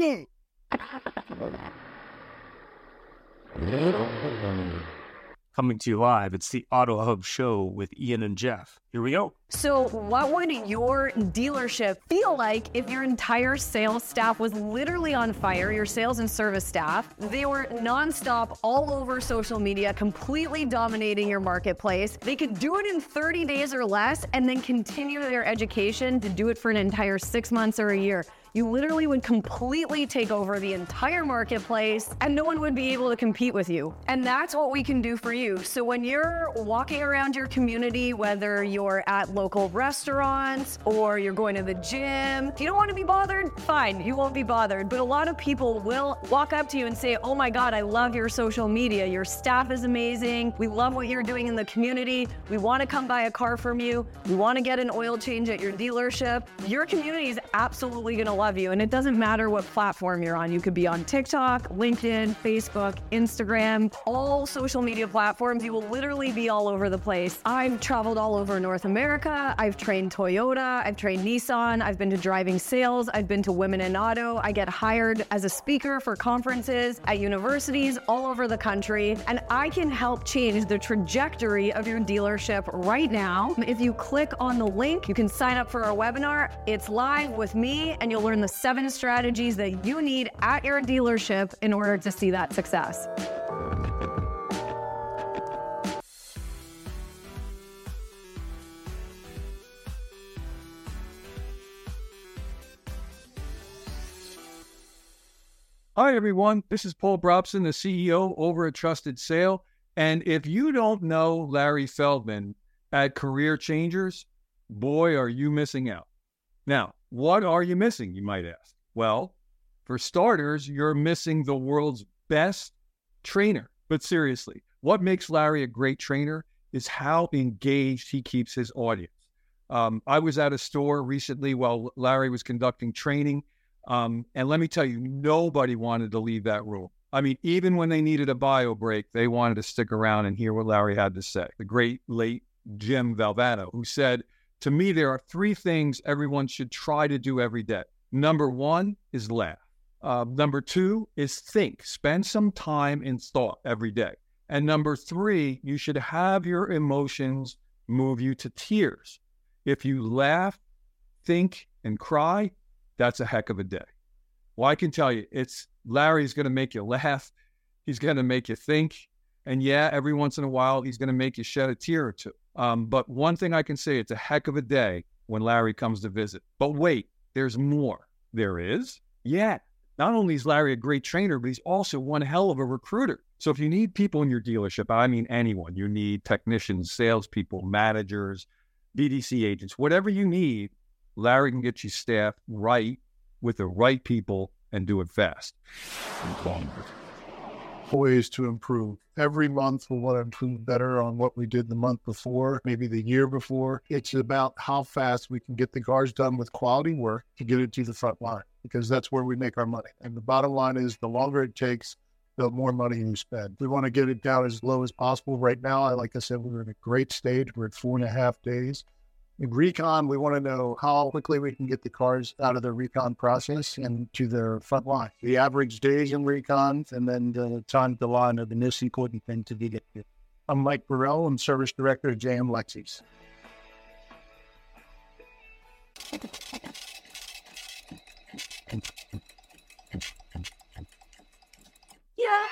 Coming to you live, it's the Auto Hub Show with Ian and Jeff. Here we go. So, what would your dealership feel like if your entire sales staff was literally on fire? Your sales and service staff, they were nonstop all over social media, completely dominating your marketplace. They could do it in 30 days or less and then continue their education to do it for an entire six months or a year you literally would completely take over the entire marketplace and no one would be able to compete with you. And that's what we can do for you. So when you're walking around your community, whether you're at local restaurants or you're going to the gym, if you don't want to be bothered, fine, you won't be bothered. But a lot of people will walk up to you and say, Oh my God, I love your social media. Your staff is amazing. We love what you're doing in the community. We want to come buy a car from you. We want to get an oil change at your dealership. Your community is absolutely going to love you. And it doesn't matter what platform you're on. You could be on TikTok, LinkedIn, Facebook, Instagram, all social media platforms. You will literally be all over the place. I've traveled all over North America. I've trained Toyota. I've trained Nissan. I've been to DrivingSales. I've been to Women in Auto. I get hired as a speaker for conferences at universities all over the country. And I can help change the trajectory of your dealership right now. If you click on the link, you can sign up for our webinar. It's live with me, and you'll learn the seven strategies that you need at your dealership in order to see that success. Hi, everyone. This is Paul Brobson, the CEO over at Trusted Sale. And if you don't know Larry Feldman at Career Changers, boy, are you missing out. Now, what are you missing, you might ask? Well, for starters, you're missing the world's best trainer. But seriously, what makes Larry a great trainer is how engaged he keeps his audience. Um, I was at a store recently while Larry was conducting training. Um, and let me tell you, nobody wanted to leave that room. I mean, even when they needed a bio break, they wanted to stick around and hear what Larry had to say. The great late Jim Valvano, who said, to me, there are three things everyone should try to do every day. Number one is laugh. Uh, number two is think. Spend some time in thought every day. And number three, you should have your emotions move you to tears. If you laugh, think, and cry, that's a heck of a day. Well, I can tell you, it's Larry's going to make you laugh. He's going to make you think. And yeah, every once in a while, he's going to make you shed a tear or two. Um, but one thing I can say, it's a heck of a day when Larry comes to visit. But wait, there's more. There is? Yeah. Not only is Larry a great trainer, but he's also one hell of a recruiter. So if you need people in your dealership, I mean anyone, you need technicians, salespeople, managers, BDC agents, whatever you need, Larry can get you staffed right with the right people and do it fast ways to improve. Every month we want to improve better on what we did the month before, maybe the year before. It's about how fast we can get the cars done with quality work to get it to the front line because that's where we make our money. And the bottom line is the longer it takes, the more money you spend. We want to get it down as low as possible. Right now, like I said, we're in a great stage. We're at four and a half days. In recon, we want to know how quickly we can get the cars out of the recon process and to their front line. The average days in recon and then the time to line are the most important thing to get it. I'm Mike Burrell. I'm Service Director at JM Lexus. Yeah.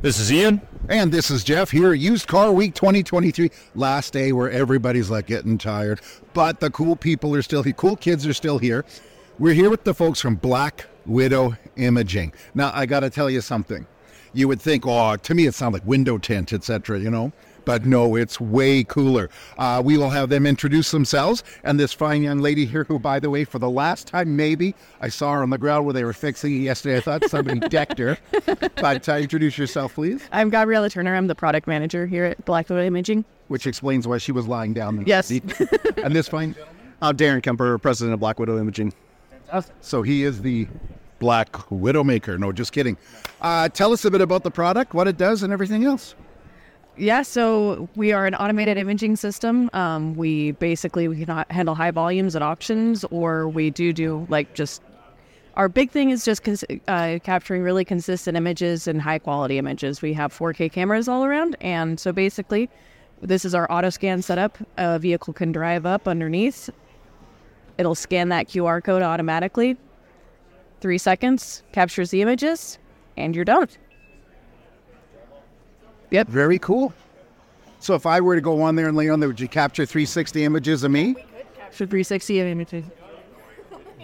This is Ian. And this is Jeff here, Used Car Week 2023. Last day where everybody's like getting tired, but the cool people are still here. Cool kids are still here. We're here with the folks from Black Widow Imaging. Now, I got to tell you something. You would think, oh, to me it sounds like window tint, etc., you know? But no, it's way cooler. Uh, we will have them introduce themselves. And this fine young lady here, who, by the way, for the last time, maybe I saw her on the ground where they were fixing it yesterday. I thought somebody decked her. But uh, introduce yourself, please. I'm Gabriella Turner. I'm the product manager here at Black Widow Imaging. Which explains why she was lying down. In yes. and this fine. I'm Darren Kemper, president of Black Widow Imaging. So he is the Black Widow maker. No, just kidding. Uh, tell us a bit about the product, what it does, and everything else. Yeah, so we are an automated imaging system. Um, we basically we can handle high volumes at auctions, or we do do like just our big thing is just cons- uh, capturing really consistent images and high quality images. We have 4K cameras all around, and so basically, this is our auto scan setup. A vehicle can drive up underneath. It'll scan that QR code automatically. Three seconds captures the images, and you're done. Very cool. So if I were to go on there and lay on there, would you capture 360 images of me? Capture 360 images.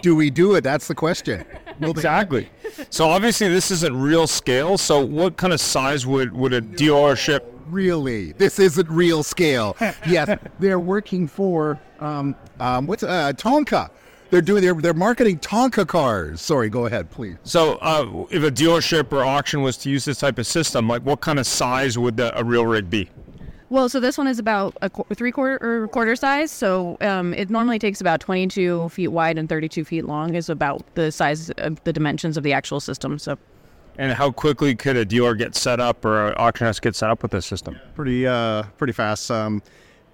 Do we do it? That's the question. Exactly. So obviously this isn't real scale. So what kind of size would, would a dealership? Really, this isn't real scale. yes, they're working for um, um, what's uh, Tonka. They're doing they're they're marketing Tonka cars. Sorry, go ahead, please. So uh, if a dealership or auction was to use this type of system, like what kind of size would the, a real rig be? Well, so this one is about a qu- three quarter or quarter size. So um, it normally takes about 22 feet wide and 32 feet long. Is about the size of the dimensions of the actual system. So And how quickly could a dealer get set up or an auction house get set up with this system? Pretty uh, pretty fast. Um,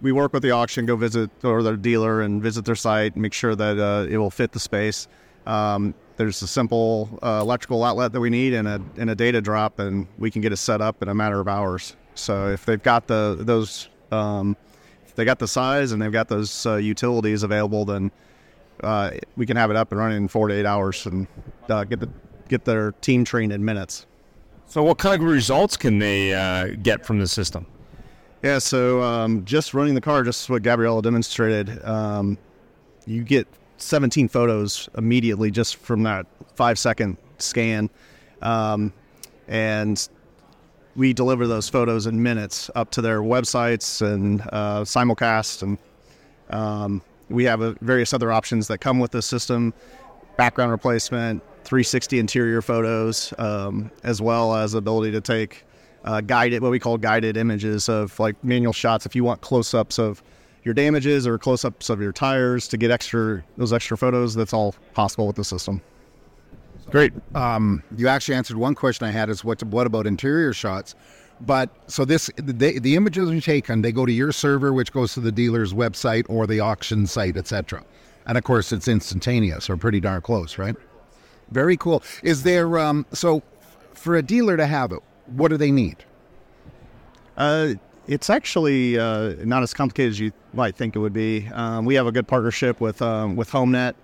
we work with the auction, go visit or their dealer and visit their site, make sure that uh, it will fit the space. Um, there's a simple uh, electrical outlet that we need and a and a data drop, and we can get it set up in a matter of hours. So if they've got the those um, if they got the size and they've got those uh, utilities available, then uh, we can have it up and running in four to eight hours and uh, get the get their team trained in minutes. So what kind of results can they uh, get from the system? Yeah, so um, just running the car, just what Gabriella demonstrated, um, you get 17 photos immediately just from that five second scan. Um, and we deliver those photos in minutes up to their websites and uh, simulcast. And um, we have uh, various other options that come with the system background replacement, 360 interior photos, um, as well as ability to take uh, guided, what we call guided images of like manual shots. If you want close ups of your damages or close ups of your tires to get extra those extra photos, that's all possible with the system. Great. Um, you actually answered one question I had is what what about interior shots? But so this the, the images are taken, they go to your server, which goes to the dealer's website or the auction site, etc. And of course, it's instantaneous or pretty darn close, right? Very cool. Is there um, so for a dealer to have it? What do they need? Uh, it's actually uh, not as complicated as you might think it would be. Um, we have a good partnership with um, with HomeNet,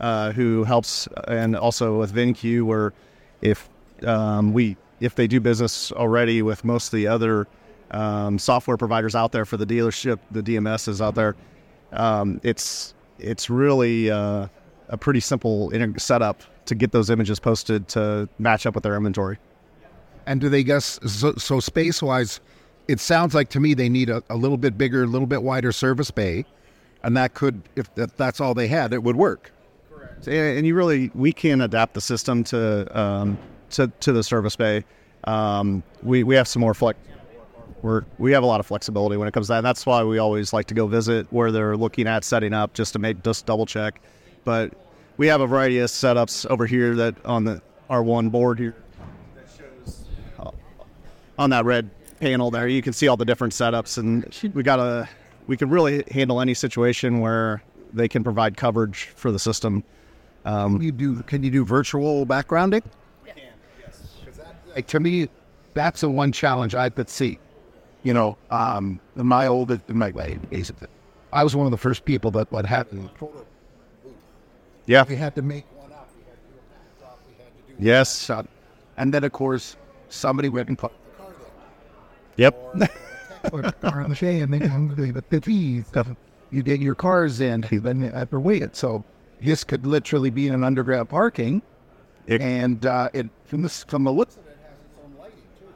uh, who helps, and also with VinCue, where if um, we if they do business already with most of the other um, software providers out there for the dealership, the DMS is out there, um, it's it's really uh, a pretty simple setup to get those images posted to match up with their inventory. And do they guess so, so space wise? It sounds like to me they need a, a little bit bigger, a little bit wider service bay, and that could, if that, that's all they had, it would work. So, and you really we can adapt the system to um, to, to the service bay. Um, we we have some more flex. We're, we have a lot of flexibility when it comes to that. And that's why we always like to go visit where they're looking at setting up just to make just double check. But we have a variety of setups over here that on the R1 board here on that red panel there. You can see all the different setups, and we got a we can really handle any situation where they can provide coverage for the system. Um, You do? Can you do virtual backgrounding? Like to me, that's the one challenge I could see. You know, um, in my oldest, in my way, basically, I was one of the first people that would have. yeah. We had to make one up. We had to do a laptop. We had to do Yes. shot. And then, of course, somebody went and put Yep. the car on the shade and then the, the, the fees. You get your cars in, then you have to wait it. So this could literally be in an underground parking. It- and uh, it from the from the looks of it has its own lighting too.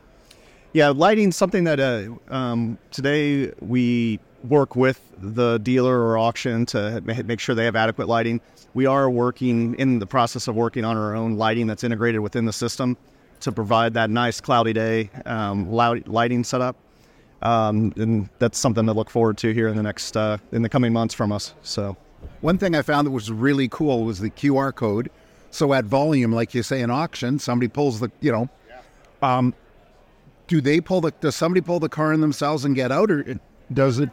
Yeah, lighting's something that uh, um, today we work with the dealer or auction to make sure they have adequate lighting. We are working in the process of working on our own lighting that's integrated within the system to provide that nice cloudy day um, loud lighting setup. Um, and that's something to look forward to here in the next uh, in the coming months from us. So One thing I found that was really cool was the QR code. So at volume, like you say in auction, somebody pulls the, you know, um, Do they pull the? Does somebody pull the car in themselves and get out, or does it?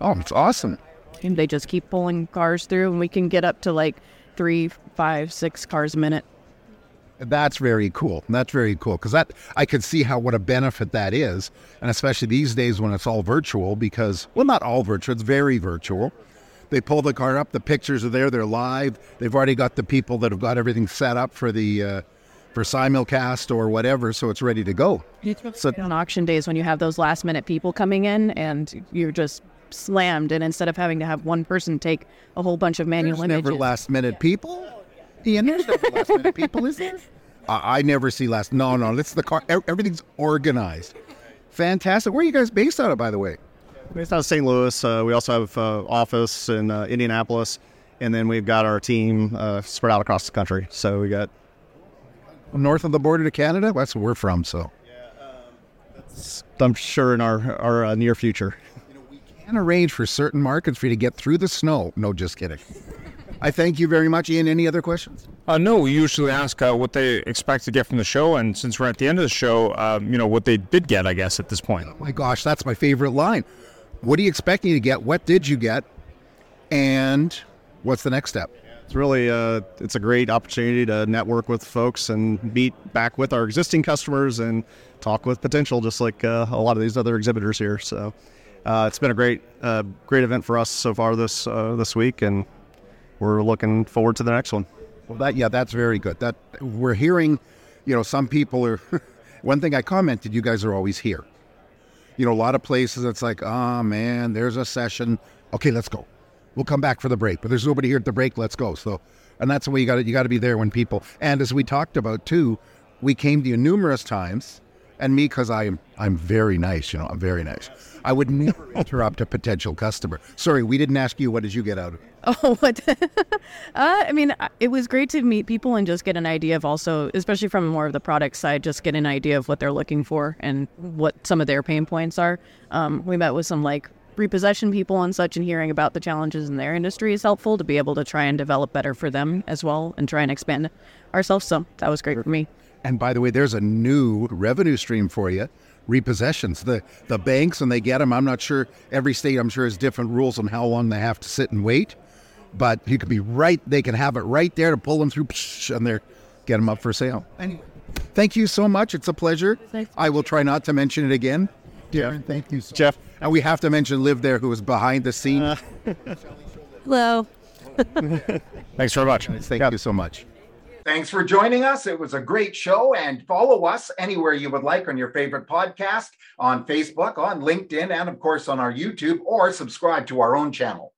Oh, it's awesome. And they just keep pulling cars through, and we can get up to like three, five, six cars a minute. That's very cool. That's very cool because that I could see how what a benefit that is, and especially these days when it's all virtual. Because well, not all virtual; it's very virtual. They pull the car up, the pictures are there, they're live. They've already got the people that have got everything set up for the uh, for simulcast or whatever, so it's ready to go. So on auction days when you have those last minute people coming in and you're just slammed and instead of having to have one person take a whole bunch of manual there's images never last minute people. Ian, there's never last minute people, is there? I, I never see last. No, no, it's the car. Everything's organized. Fantastic. Where are you guys based out of, by the way? Based out of St. Louis, uh, we also have uh, office in uh, Indianapolis, and then we've got our team uh, spread out across the country. So we got North of the border to Canada. That's where we're from. So. I'm sure in our our uh, near future. We can arrange for certain markets for you to get through the snow. No, just kidding. I thank you very much, Ian. Any other questions? Uh, no, we usually ask uh, what they expect to get from the show, and since we're at the end of the show, um, you know what they did get, I guess, at this point. My gosh, that's my favorite line. What are you expecting to get? What did you get? And what's the next step? It's really uh, it's a great opportunity to network with folks and meet back with our existing customers and talk with potential, just like uh, a lot of these other exhibitors here. So uh, it's been a great uh, great event for us so far this uh, this week, and we're looking forward to the next one. Well, that yeah, that's very good. That we're hearing, you know, some people are. one thing I commented, you guys are always here. You know, a lot of places it's like, oh man, there's a session. Okay, let's go. We'll come back for the break, but there's nobody here at the break. Let's go. So, and that's the way you got to you got to be there when people. And as we talked about too, we came to you numerous times, and me because I am I'm very nice. You know, I'm very nice. I would never interrupt a potential customer. Sorry, we didn't ask you. What did you get out of it? Oh, what? uh, I mean, it was great to meet people and just get an idea of also, especially from more of the product side, just get an idea of what they're looking for and what some of their pain points are. Um, we met with some like repossession people and such, and hearing about the challenges in their industry is helpful to be able to try and develop better for them as well and try and expand ourselves. So that was great for me. And by the way, there's a new revenue stream for you. Repossessions. The the banks when they get them, I'm not sure. Every state, I'm sure, has different rules on how long they have to sit and wait. But you could be right. They can have it right there to pull them through, and they're get them up for sale. Anyway, thank you so much. It's a pleasure. I will try not to mention it again. Darren, thank you, so Jeff. And we have to mention Liv there, who was behind the scene. Uh. Hello. Thanks very much. Thank you so much. Thanks for joining us. It was a great show. And follow us anywhere you would like on your favorite podcast, on Facebook, on LinkedIn, and of course on our YouTube, or subscribe to our own channel.